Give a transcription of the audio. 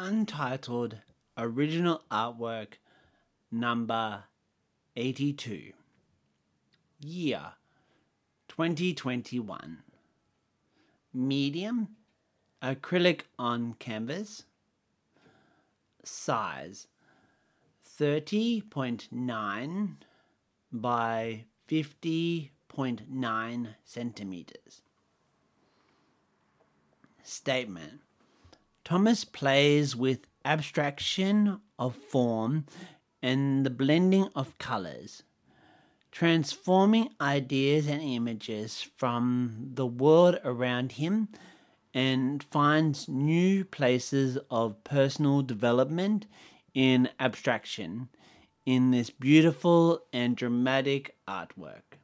Untitled Original Artwork Number 82. Year 2021. Medium Acrylic on canvas. Size 30.9 by 50.9 centimeters. Statement Thomas plays with abstraction of form and the blending of colors, transforming ideas and images from the world around him and finds new places of personal development in abstraction in this beautiful and dramatic artwork.